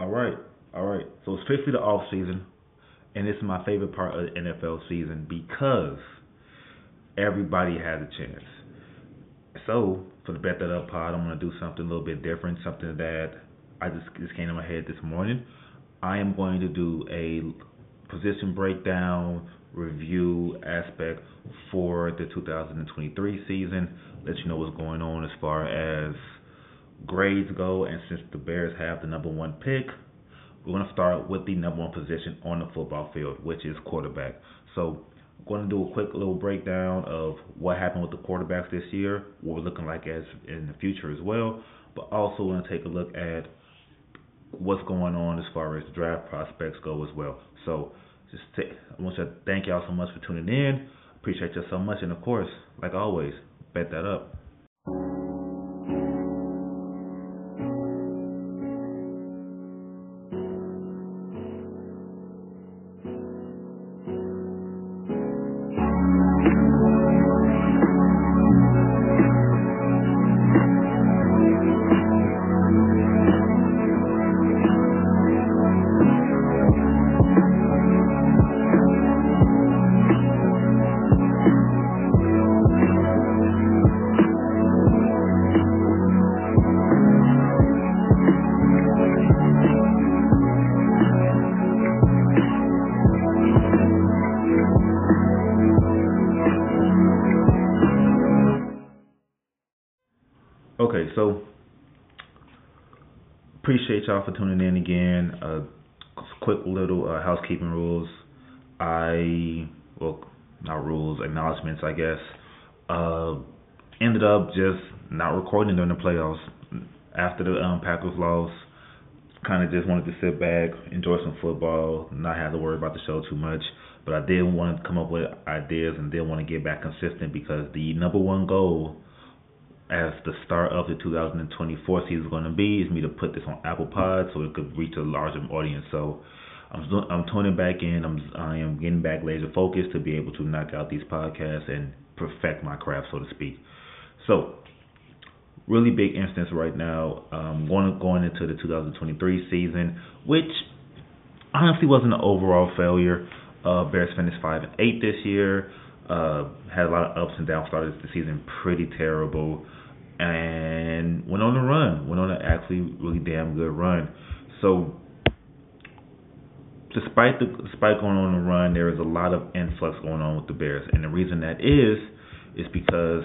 All right, all right. So it's officially the off season, and is my favorite part of the NFL season because everybody has a chance. So for the Bet That Up pod, I'm gonna do something a little bit different, something that I just just came to my head this morning. I am going to do a position breakdown review aspect for the 2023 season. Let you know what's going on as far as grades go, and since the Bears have the number one pick, we're going to start with the number one position on the football field, which is quarterback. So, I'm going to do a quick little breakdown of what happened with the quarterbacks this year, what we're looking like as in the future as well, but also want to take a look at what's going on as far as draft prospects go as well. So, just take, I want to thank y'all so much for tuning in. Appreciate you so much, and of course, like always, bet that up. Y'all for tuning in again. Uh, quick little uh, housekeeping rules. I well, not rules, acknowledgments, I guess. Uh, ended up just not recording during the playoffs after the um, Packers loss. Kind of just wanted to sit back, enjoy some football, not have to worry about the show too much. But I did want to come up with ideas and did want to get back consistent because the number one goal as the start of the 2024 season is going to be is me to put this on Apple Pod so it could reach a larger audience. So I'm I'm tuning back in. I'm I am getting back laser focused to be able to knock out these podcasts and perfect my craft, so to speak. So really big instance right now. Um, going going into the 2023 season, which honestly wasn't an overall failure. Uh, Bears finished five and eight this year. Uh, had a lot of ups and downs. Started the season pretty terrible and went on a run, went on an actually really damn good run. So despite the despite going on a run, there is a lot of influx going on with the Bears, and the reason that is is because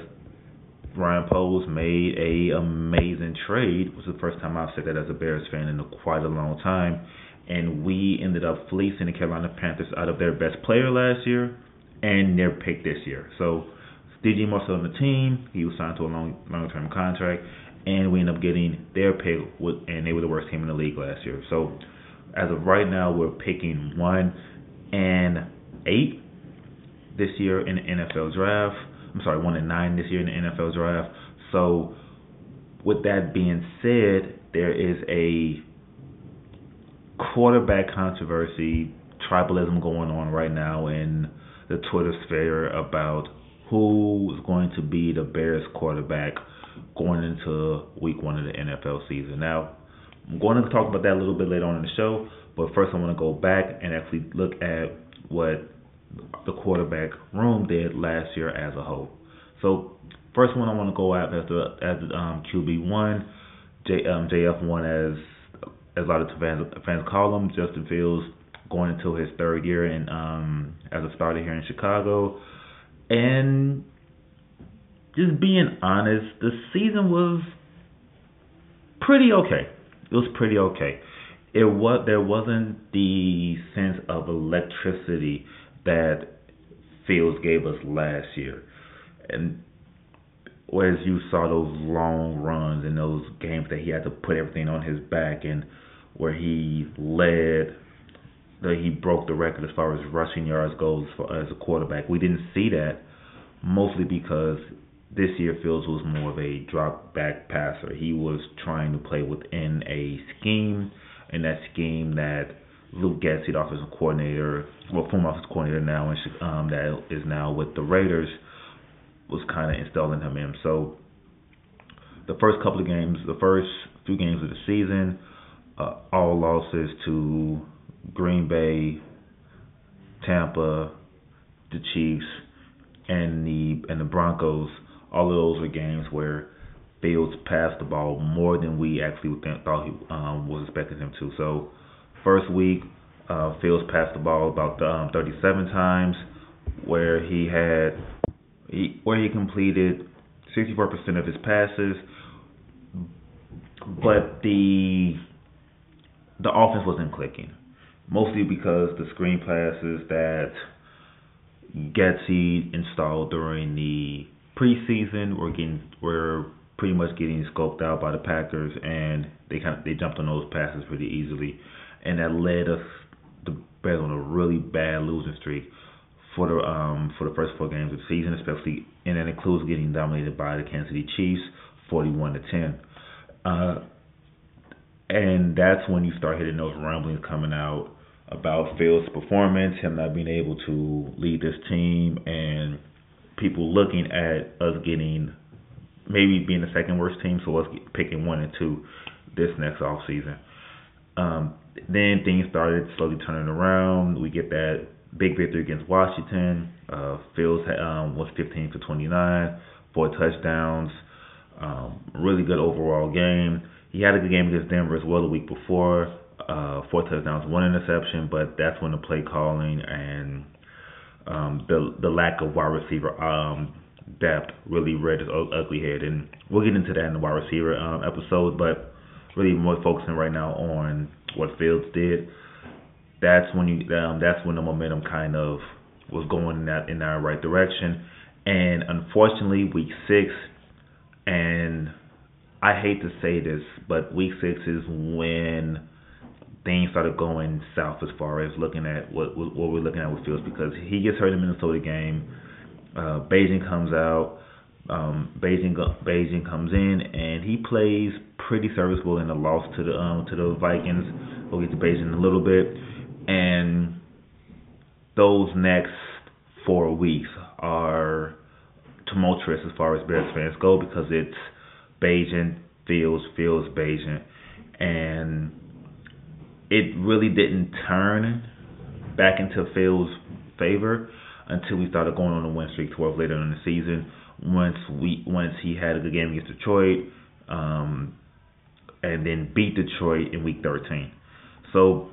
Ryan Poles made a amazing trade. It was the first time I've said that as a Bears fan in a, quite a long time, and we ended up fleecing the Carolina Panthers out of their best player last year and their pick this year. So DJ still on the team. He was signed to a long long term contract, and we ended up getting their pick, with, and they were the worst team in the league last year. So as of right now, we're picking one and eight this year in the NFL draft. I'm sorry, one and nine this year in the NFL draft. So with that being said, there is a quarterback controversy, tribalism going on right now in the Twitter sphere about who is going to be the Bears quarterback going into week one of the NFL season. Now, I'm going to talk about that a little bit later on in the show, but first I want to go back and actually look at what the quarterback room did last year as a whole. So, first one I want to go at as the as um, QB one, J, um, JF one as as a lot of fans fans call him, Justin Fields going into his third year and um, as a starter here in Chicago. And just being honest, the season was pretty okay. It was pretty okay. It was there wasn't the sense of electricity that Fields gave us last year, and whereas you saw those long runs and those games that he had to put everything on his back and where he led that he broke the record as far as rushing yards goes for, as a quarterback. We didn't see that mostly because this year Fields was more of a drop back passer. He was trying to play within a scheme, and that scheme that Luke Getsy, the offensive coordinator, well, former offensive coordinator now, and um, that is now with the Raiders, was kind of installing him in. So the first couple of games, the first few games of the season, uh, all losses to Green Bay, Tampa, the Chiefs, and the and the Broncos. All of those were games where Fields passed the ball more than we actually thought he um, was expecting him to. So, first week, uh, Fields passed the ball about um, 37 times, where he had he, where he completed 64% of his passes, but the the offense wasn't clicking, mostly because the screen passes that Getsy installed during the preseason were getting were pretty much getting scoped out by the Packers, and they kind of they jumped on those passes pretty easily, and that led us the Bears on a really bad losing streak for the um for the first four games of the season, especially and that includes getting dominated by the Kansas City Chiefs, forty-one to ten. Uh, and that's when you start hitting those rumblings coming out about Fields' performance, him not being able to lead this team, and people looking at us getting maybe being the second worst team, so us picking one and two this next off season. Um, then things started slowly turning around. We get that big victory against Washington. Uh, Fields um, was 15 for 29, four touchdowns. Um, really good overall game. He had a good game against Denver as well the week before. Uh, four touchdowns, one interception, but that's when the play calling and um, the the lack of wide receiver um, depth really read its ugly head. And we'll get into that in the wide receiver um, episode, but really more focusing right now on what Fields did that's when you um, that's when the momentum kind of was going in that in our right direction. And unfortunately, week six, and I hate to say this, but week six is when things started going south as far as looking at what what we're looking at with Fields because he gets hurt in the Minnesota game. Uh, Bagent comes out. Um, Bagent Bagent comes in and he plays pretty serviceable in the loss to the um, to the Vikings. We'll get to Bagent in a little bit and those next four weeks are tumultuous as far as Bears fans go because it's Bagent, Fields, Fields, Bagent, and it really didn't turn back into Fields' favor until we started going on a win streak towards later in the season. Once we once he had a good game against Detroit, um, and then beat Detroit in week 13. So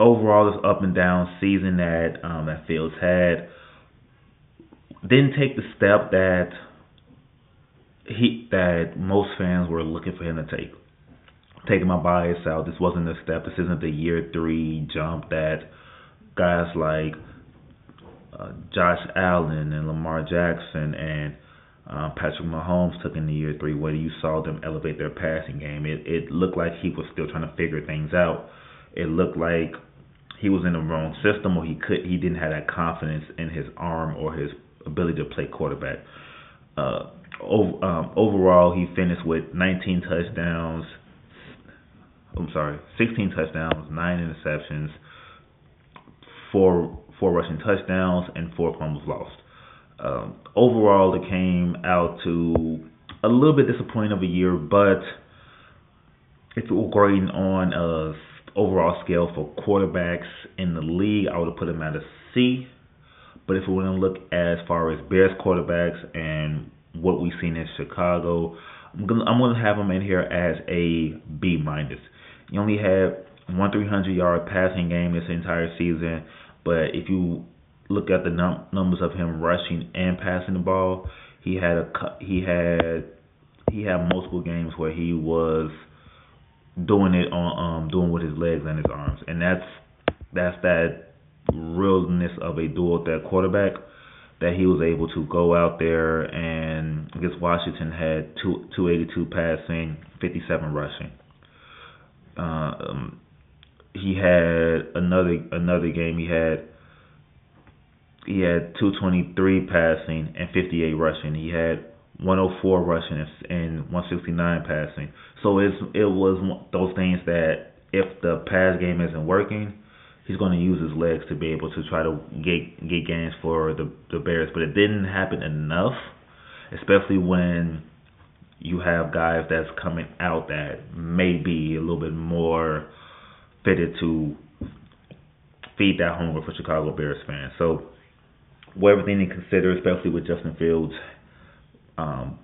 overall this up and down season that um, that Fields had didn't take the step that he that most fans were looking for him to take. Taking my bias out, this wasn't a step. This isn't the year three jump that guys like uh, Josh Allen and Lamar Jackson and uh, Patrick Mahomes took in the year three, where you saw them elevate their passing game. It it looked like he was still trying to figure things out. It looked like he was in the wrong system or he could he didn't have that confidence in his arm or his ability to play quarterback. Uh, over, um, overall, he finished with 19 touchdowns. I'm sorry, 16 touchdowns, nine interceptions, four four rushing touchdowns, and four fumbles lost. Um, overall, it came out to a little bit disappointing of a year, but if we're grading on a overall scale for quarterbacks in the league, I would have put him at a C. But if we want to look as far as Bears quarterbacks and what we've seen in Chicago, I'm gonna I'm gonna have him in here as a B minus. He only had one 300 yard passing game this entire season, but if you look at the num- numbers of him rushing and passing the ball, he had a he had he had multiple games where he was doing it on um doing with his legs and his arms, and that's that's that realness of a dual threat quarterback that he was able to go out there and I guess Washington had two two eighty two passing, fifty seven rushing. Um, he had another another game. He had he had two twenty three passing and fifty eight rushing. He had 104 rushing and 169 passing. So it's it was those things that if the pass game isn't working, he's going to use his legs to be able to try to get get gains for the the Bears. But it didn't happen enough, especially when you have guys that's coming out that may be a little bit more fitted to feed that hunger for Chicago Bears fans. So, with everything to consider, especially with Justin Fields um,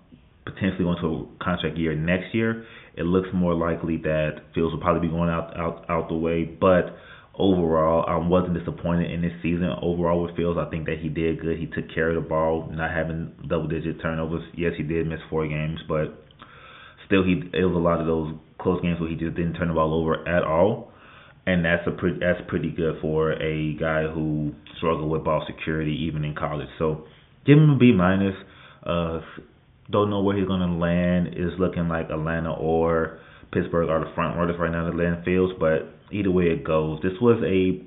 potentially going to a contract year next year, it looks more likely that Fields will probably be going out out out the way. But overall, I wasn't disappointed in this season. Overall, with Fields, I think that he did good. He took care of the ball, not having double digit turnovers. Yes, he did miss four games, but still, he it was a lot of those close games where he just didn't turn the ball over at all. And that's a pretty that's pretty good for a guy who struggled with ball security even in college. So give him a B minus. Uh, don't know where he's to land. Is looking like Atlanta or Pittsburgh are the front runners right now to land Fields, but either way it goes, this was a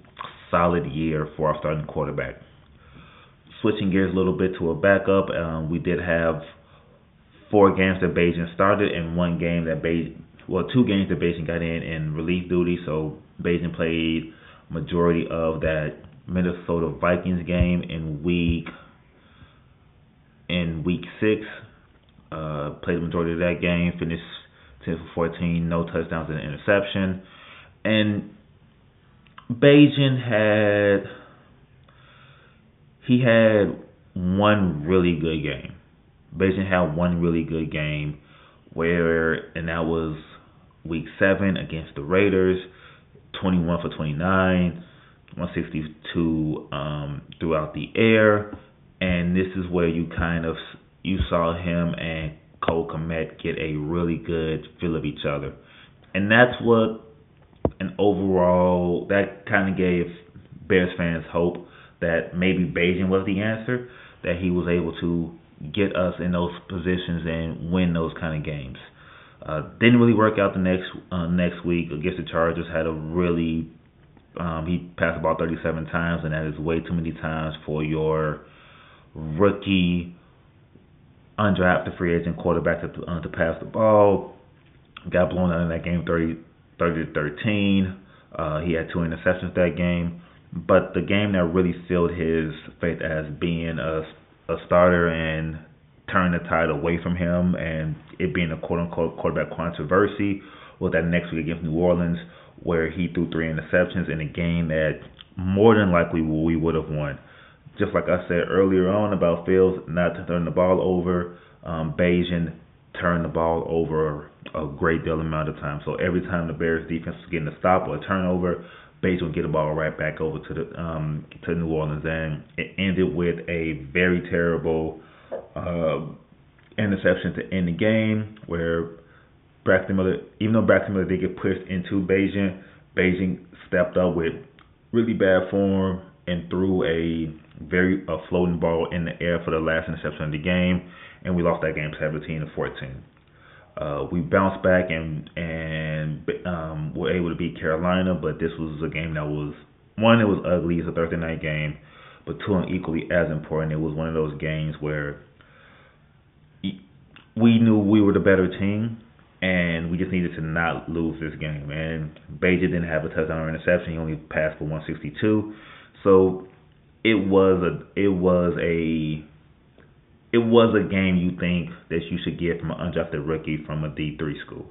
solid year for our starting quarterback. Switching gears a little bit to a backup, um, we did have four games that Bagent started and one game that Bagent, well, two games that Bagent got in in relief duty. So Bagent played majority of that Minnesota Vikings game in week in week six. Uh, played the majority of that game, finished 10 for 14, no touchdowns and an interception. And Bagent had he had one really good game. Bagent had one really good game where and that was week seven against the Raiders, twenty one for twenty nine, one sixty two um, throughout the air, and this is where you kind of you saw him and Cole Kmet get a really good feel of each other. And that's what an overall that kind of gave Bears fans hope that maybe Bagent was the answer, that he was able to get us in those positions and win those kind of games. Uh, didn't really work out the next uh, next week against the Chargers. Had a really um, he passed the ball 37 times, and that is way too many times for your rookie undrafted free agent quarterback to, uh, to pass the ball. Got blown out in that game 30, 30 to 13. Uh, he had two interceptions that game. But the game that really sealed his fate as being a, a starter and turned the tide away from him and it being a quote unquote quarterback controversy was that next week against New Orleans where he threw three interceptions in a game that more than likely we would have won just like I said earlier on about Fields not to turn the ball over, um, Bagent turned the ball over a great deal amount of time. So every time the Bears defense was getting a stop or a turnover, Bagent would get the ball right back over to the um, to New Orleans, and it ended with a very terrible uh, interception to end the game where Braxton Miller, even though Braxton Miller did get pushed into Bagent, Bagent stepped up with really bad form and threw a very a floating ball in the air for the last interception of the game, and we lost that game 17 to 14. Uh, we bounced back and and um, were able to beat Carolina, but this was a game that was one. It was ugly. It's a Thursday night game, but two, and equally as important, it was one of those games where we knew we were the better team, and we just needed to not lose this game. And Bagent didn't have a touchdown or interception. He only passed for 162. So it was a it was a it was a game you think that you should get from an undrafted rookie from a D three school.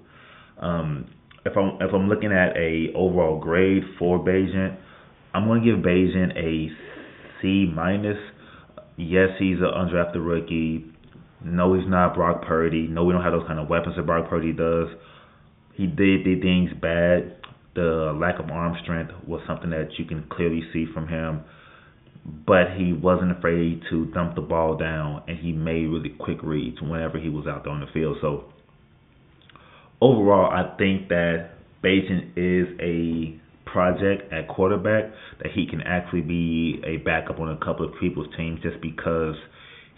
Um, if I'm if I'm looking at a overall grade for Bagent, I'm going to give Bagent a C minus. Yes, he's an undrafted rookie. No, he's not Brock Purdy. No, we don't have those kind of weapons that Brock Purdy does. He did the things bad. The lack of arm strength was something that you can clearly see from him but he wasn't afraid to dump the ball down and he made really quick reads whenever he was out there on the field. So overall, I think that Bagent is a project at quarterback that he can actually be a backup on a couple of people's teams just because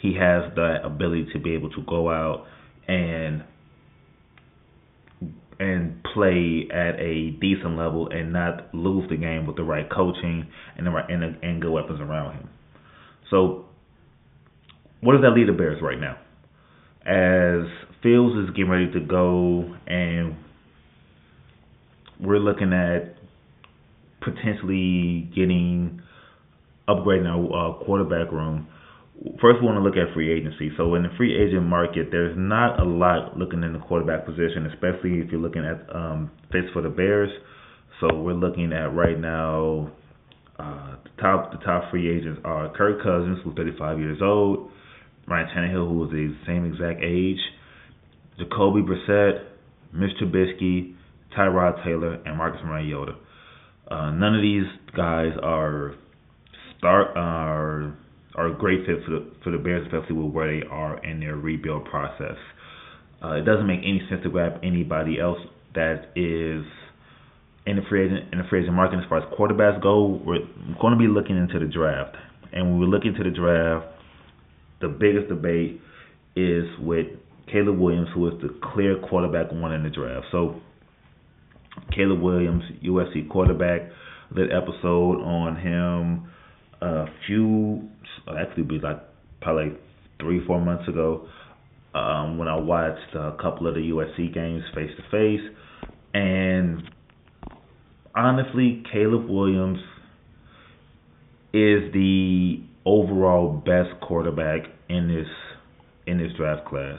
he has the ability to be able to go out and and play at a decent level and not lose the game with the right coaching and the right and, and good weapons around him. So, what does that lead the Bears right now? As Fields is getting ready to go, and we're looking at potentially getting upgrading our uh, quarterback room. First we want to look at free agency. So in the free agent market, there's not a lot looking in the quarterback position, especially if you're looking at um, fits for the Bears. So we're looking at right now. Uh, the top the top free agents are Kirk Cousins, who's 35 years old, Ryan Tannehill, who is the same exact age, Jacoby Brissett, Mitch Trubisky, Tyrod Taylor, and Marcus Mariota. Uh, none of these guys are start are are a great fit for the for the Bears, especially with where they are in their rebuild process. Uh, it doesn't make any sense to grab anybody else that is in the free agent in the free agent market as far as quarterbacks go. We're going to be looking into the draft, and when we look into the draft, the biggest debate is with Caleb Williams, who is the clear quarterback one in the draft. So Caleb Williams, USC quarterback, that episode on him a few, actually, be like probably three, four months ago, um, when I watched a couple of the USC games face to face, and honestly, Caleb Williams is the overall best quarterback in this in this draft class.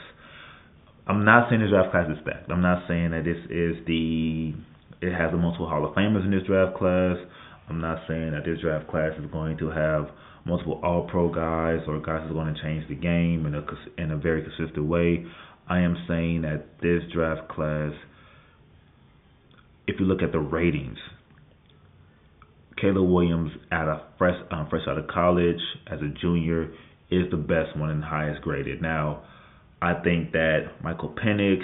I'm not saying the draft class is stacked. I'm not saying that this is the it has the multiple Hall of Famers in this draft class. I'm not saying that this draft class is going to have multiple All Pro guys or guys that are going to change the game in a in a very consistent way. I am saying that this draft class, if you look at the ratings, Caleb Williams at a fresh um, fresh out of college as a junior is the best one and highest graded. Now, I think that Michael Penix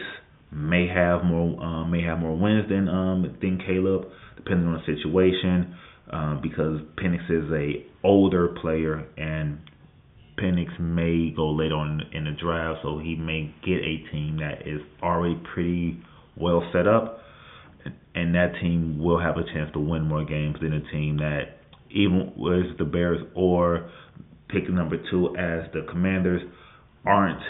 may have more um, may have more wins than um, than Caleb, depending on the situation um, because Penix is a older player and Penix may go later on in the draft, so he may get a team that is already pretty well set up, and that team will have a chance to win more games than a team that even with the Bears or pick number two as the Commanders aren't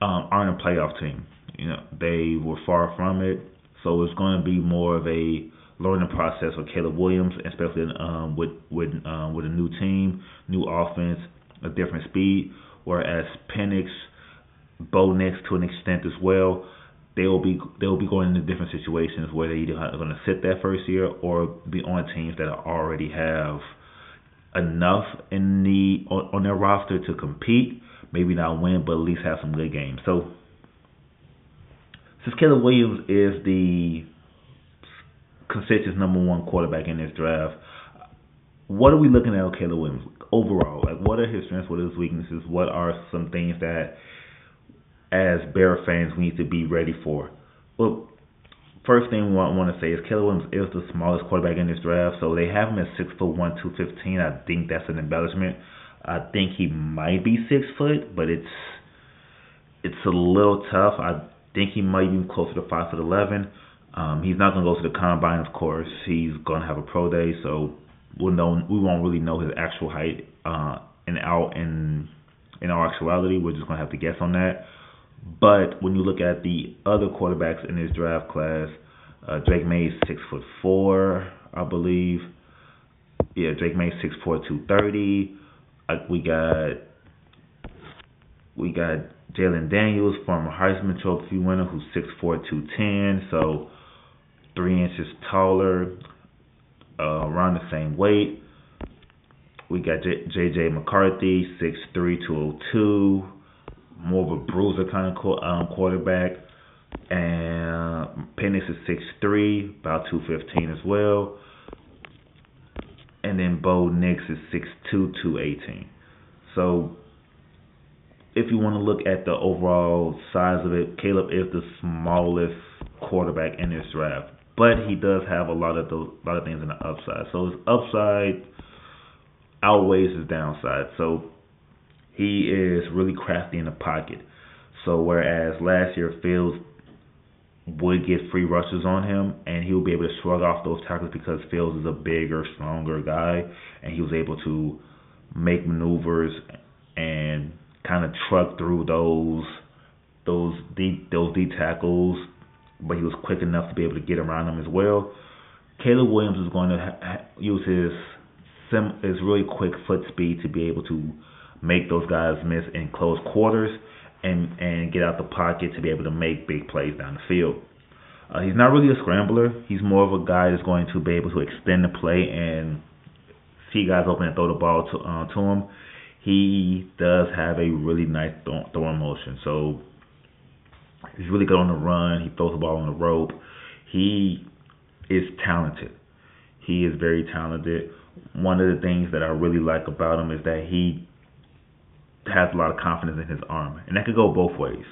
um, aren't a playoff team. You know they were far from it, so it's going to be more of a learning process for Caleb Williams, especially um, with with um, with a new team, new offense, a different speed. Whereas Penix, Bo Nix to an extent as well, they will be they will be going into different situations where they either are going to sit that first year or be on teams that already have enough in the on, on their roster to compete. Maybe not win, but at least have some good games. So since Caleb Williams is the consensus number one quarterback in this draft. What are we looking at Caleb Williams overall? Like, what are his strengths? What are his weaknesses? What are some things that, as Bear fans, we need to be ready for? Well, first thing want, want to say is Caleb Williams is the smallest quarterback in this draft, so they have him at six foot one, two fifteen. I think that's an embellishment. I think he might be six foot, but it's it's a little tough. I think he might be closer to five foot eleven. Um, he's not going to go to the combine, of course. He's going to have a pro day, so we'll know we won't really know his actual height uh, in out in in our actuality. We're just going to have to guess on that. But when you look at the other quarterbacks in this draft class, uh, Drake Maye's six foot four, I believe. Yeah, Drake Maye six four two thirty. Uh, we got we got Jayden Daniels, former Heisman Trophy winner, who's six four two ten. So three inches taller, uh, around the same weight. We got J- JJ McCarthy, 6'3", 202, more of a bruiser kind of um, quarterback. And Penix is 6'3", about 215 as well. And then Bo Nix is 6'2", 218. So if you want to look at the overall size of it, Caleb is the smallest quarterback in this draft but he does have a lot of those a lot of things in the upside. So his upside outweighs his downside. So he is really crafty in the pocket. So whereas last year Fields would get free rushes on him and he would be able to shrug off those tackles because Fields is a bigger, stronger guy and he was able to make maneuvers and kind of truck through those those deep those deep tackles but he was quick enough to be able to get around them as well. Caleb Williams is going to ha- use his sim- his really quick foot speed to be able to make those guys miss in close quarters and and get out the pocket to be able to make big plays down the field. Uh, he's not really a scrambler. He's more of a guy that's going to be able to extend the play and see guys open and throw the ball to uh, to him. He does have a really nice th- throwing motion, so he's really good on the run. He throws the ball on the rope. He is talented. He is very talented. One of the things that I really like about him is that he has a lot of confidence in his arm, and that could go both ways.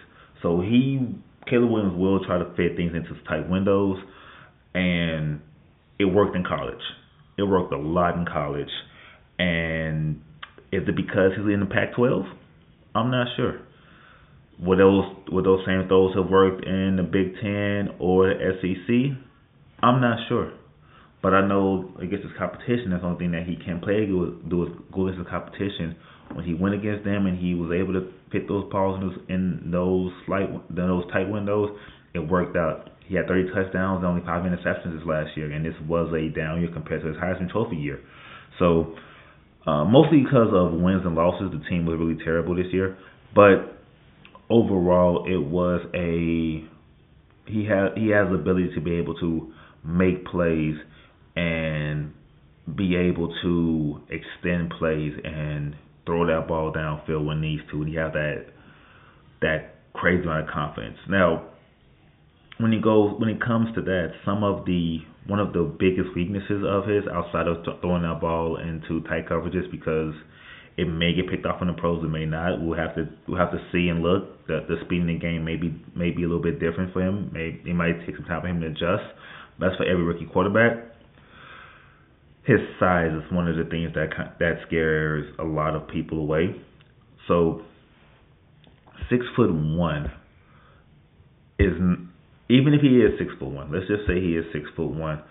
So he, Caleb Williams, will try to fit things into tight windows, and it worked in college. It worked a lot in college, and is it because he's in the Pac-12? I'm not sure. Would those would those same throws have worked in the Big Ten or the SEC? I'm not sure. But I know against his competition, that's the only thing that he can play do is go against the competition. When he went against them and he was able to fit those balls in those, slight, those tight windows, it worked out. He had 30 touchdowns and only five interceptions this last year, and this was a down year compared to his Heisman Trophy year. So, uh, mostly because of wins and losses, the team was really terrible this year. But overall, it was a he has he has the ability to be able to make plays and be able to extend plays and throw that ball downfield when needs to. And he has that that crazy amount of confidence. Now, when he goes when it comes to that, some of the one of the biggest weaknesses of his outside of throwing that ball into tight coverages because it may get picked off in the pros, it may not. We'll have to we'll have to see and look. The the speed in the game may be may be a little bit different for him. May it might take some time for him to adjust. That's for every rookie quarterback. His size is one of the things that that scares a lot of people away. So six foot one is even if he is six foot one. Let's just say he is six foot one.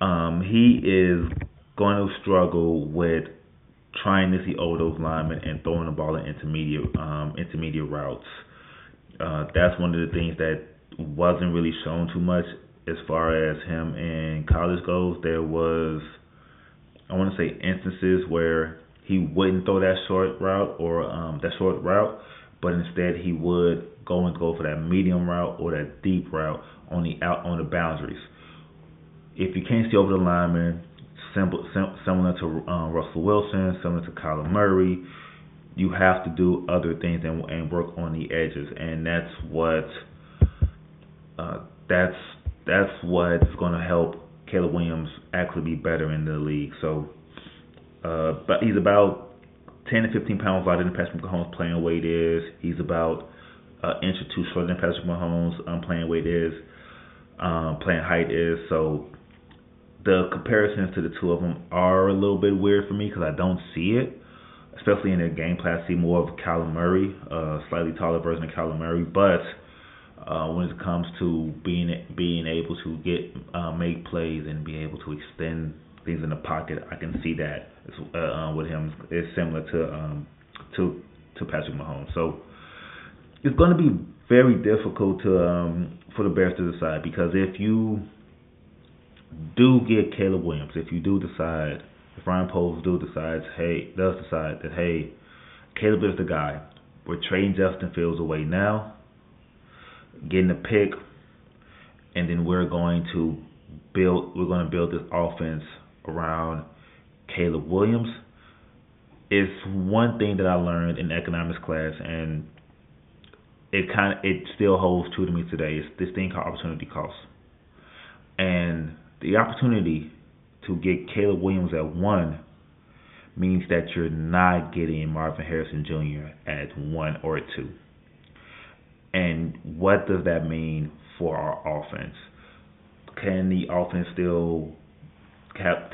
Um, he is going to struggle with trying to see over those linemen and throwing the ball in intermediate um, intermediate routes. Uh, that's one of the things that wasn't really shown too much as far as him in college goes. There was, I want to say, instances where he wouldn't throw that short route or um, that short route, but instead he would go and go for that medium route or that deep route on the out on the boundaries. If you can't see over the lineman, similar to um, Russell Wilson, similar to Kyler Murray. You have to do other things and, and work on the edges, and that's what uh, that's that's what's going to help Caleb Williams actually be better in the league. So, uh, but he's about 10 to 15 pounds lighter than Patrick Mahomes playing weight is. He's about an inch or two shorter than Patrick Mahomes um, playing weight is, um, playing height is. So the comparisons to the two of them are a little bit weird for me because I don't see it, especially in their game plan. I see more of Kyler Murray, a uh, slightly taller version of Kyler Murray, but uh, when it comes to being being able to get uh, make plays and be able to extend things in the pocket, I can see that uh, with him is similar to um, to to Patrick Mahomes. So it's going to be very difficult to um, for the Bears to decide because if you do get Caleb Williams, if you do decide, if Ryan Poles do decides, hey, does decide that hey, Caleb is the guy. We're trading Justin Fields away now, getting a pick, and then we're going to build. We're going to build this offense around Caleb Williams. It's one thing that I learned in economics class, and it kind of it still holds true to me today. It's this thing called opportunity cost, and the opportunity to get Caleb Williams at one means that you're not getting Marvin Harrison Jr. at one or two. And what does that mean for our offense? Can the offense still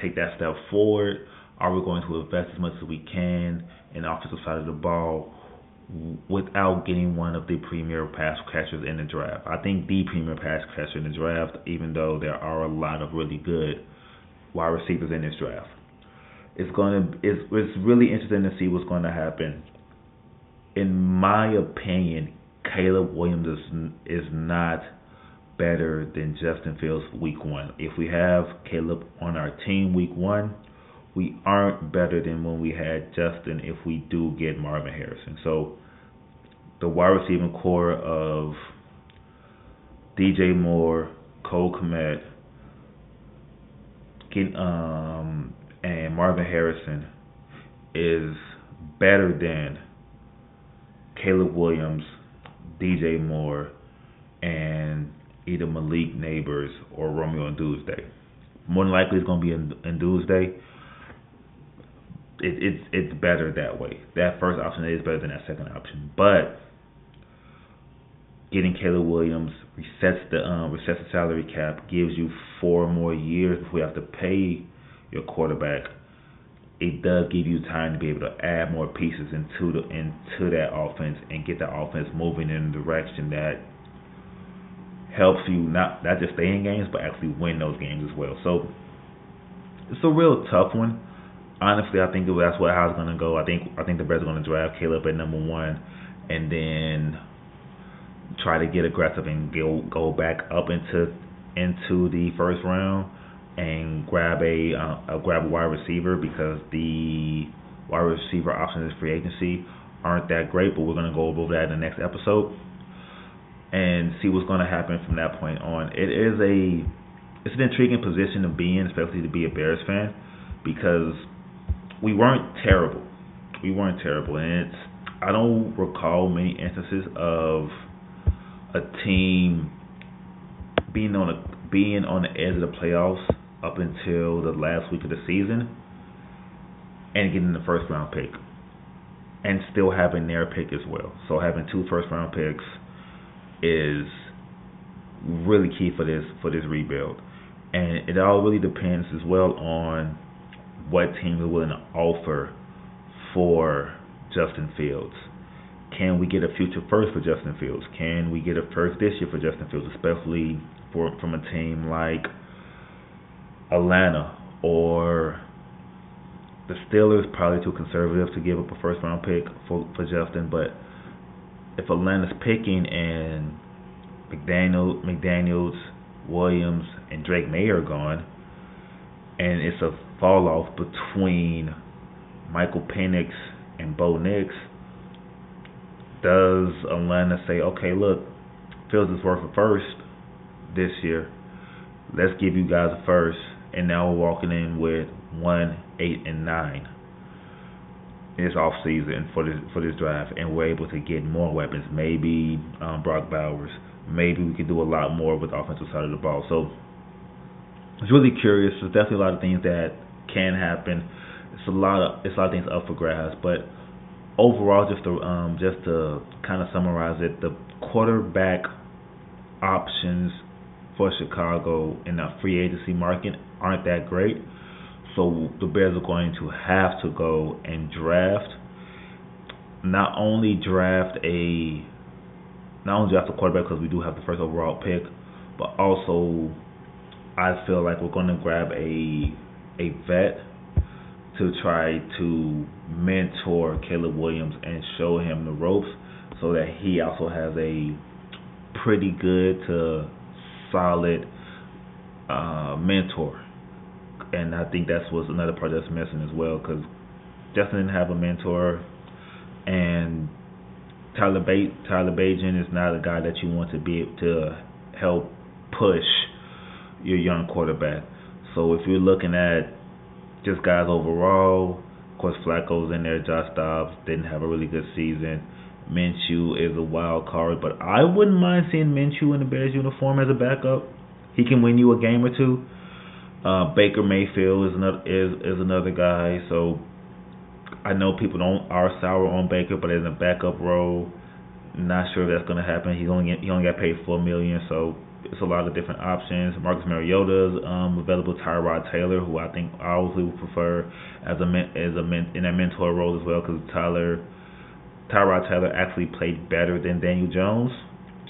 take that step forward? Are we going to invest as much as we can in the offensive side of the ball? Without getting one of the premier pass catchers in the draft. I think the premier pass catcher in the draft, even though there are a lot of really good wide receivers in this draft. It's going to it's it's really interesting to see what's going to happen. In my opinion, Caleb Williams is is not better than Justin Fields week one. If we have Caleb on our team week one, we aren't better than when we had Justin if we do get Marvin Harrison. So the wide receiving core of DJ Moore, Cole Kmet, um, and Marvin Harrison is better than Caleb Williams, DJ Moore, and either Malik Nabers or Romeo and Odunze. More than likely, it's going to be in, Odunze. It, it's it's better that way. That first option is better than that second option, but getting Caleb Williams resets the um, resets the salary cap, gives you four more years before you have to pay your quarterback. It does give you time to be able to add more pieces into the into that offense and get the offense moving in the direction that helps you not not just stay in games but actually win those games as well. So it's a real tough one. Honestly, I think that's what how it's gonna go. I think I think the Bears are gonna draft Caleb at number one, and then try to get aggressive and go go back up into into the first round and grab a uh, grab a wide receiver because the wide receiver options in free agency aren't that great. But we're gonna go over that in the next episode and see what's gonna happen from that point on. It is a it's an intriguing position to be in, especially to be a Bears fan, because we weren't terrible. We weren't terrible, and it's I don't recall many instances of a team being on a being on the edge of the playoffs up until the last week of the season and getting the first round pick and still having their pick as well. So having two first round picks is really key for this for this rebuild. And it all really depends as well on what teams are willing to offer for Justin Fields. Can we get a future first for Justin Fields? Can we get a first this year for Justin Fields, especially for from a team like Atlanta or the Steelers? Probably too conservative to give up a first round pick for for Justin, but if Atlanta's picking and McDaniel, McDaniel's, Williams, and Drake Maye are gone, and it's a fall off between Michael Penix and Bo Nix, does Atlanta say, okay, look, Fields is worth a first this year. Let's give you guys a first, and now we're walking in with one, eight, and nine this off season for this for this draft, and we're able to get more weapons. Maybe um, Brock Bowers. Maybe we could do a lot more with the offensive side of the ball. So it's really curious. There's definitely a lot of things that can happen. It's a lot of it's a lot of things up for grabs, but overall, just to um, just to kind of summarize it, the quarterback options for Chicago in the free agency market aren't that great. So the Bears are going to have to go and draft, not only draft a, not only draft a quarterback because we do have the first overall pick, but also I feel like we're going to grab a a vet to try to mentor Caleb Williams and show him the ropes so that he also has a pretty good to solid uh, mentor. And I think that's was another part that's missing as well because Justin didn't have a mentor, and Tyler ba- Tyler Bagent is not a guy that you want to be able to help push your young quarterback. So if you're looking at just guys overall. Of course, Flacco's in there. Josh Dobbs didn't have a really good season. Minshew is a wild card, but I wouldn't mind seeing Minshew in the Bears uniform as a backup. He can win you a game or two. Uh, Baker Mayfield is another is is another guy. So I know people don't are sour on Baker, but in a backup role, not sure if that's to happen. He's only he only got paid four million, so it's a lot of different options. Marcus Mariota is um, available. Tyrod Taylor, who I think I always would prefer as a as a in that mentor role as well, because Tyler Tyrod Taylor actually played better than Daniel Jones.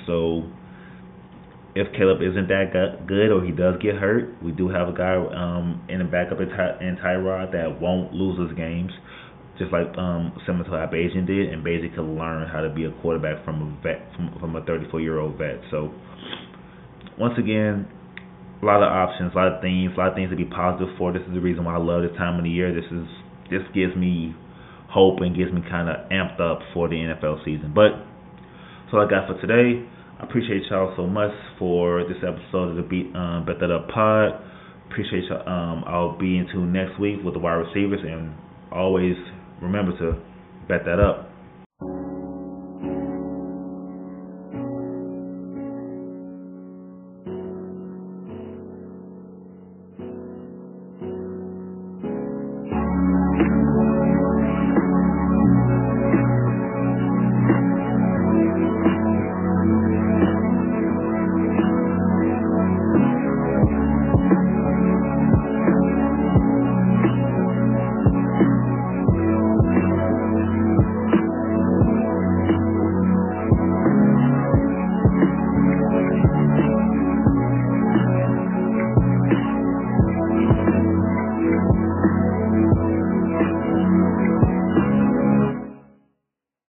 So if Caleb isn't that good or he does get hurt, we do have a guy um, in the backup in, Ty- in Tyrod that won't lose his games, just like um, similar to how Bagent did, and basically learn how to be a quarterback from a vet from, from a 34 year old vet. So once again, a lot of options, a lot of things, a lot of things to be positive for. This is the reason why I love this time of the year. This is this gives me hope and gets me kind of amped up for the NFL season. But so I got for today. I appreciate y'all so much for this episode of the Beat um, Bet That Up Pod. Appreciate y'all. Um, I'll be in tune next week with the wide receivers, and always remember to bet that up.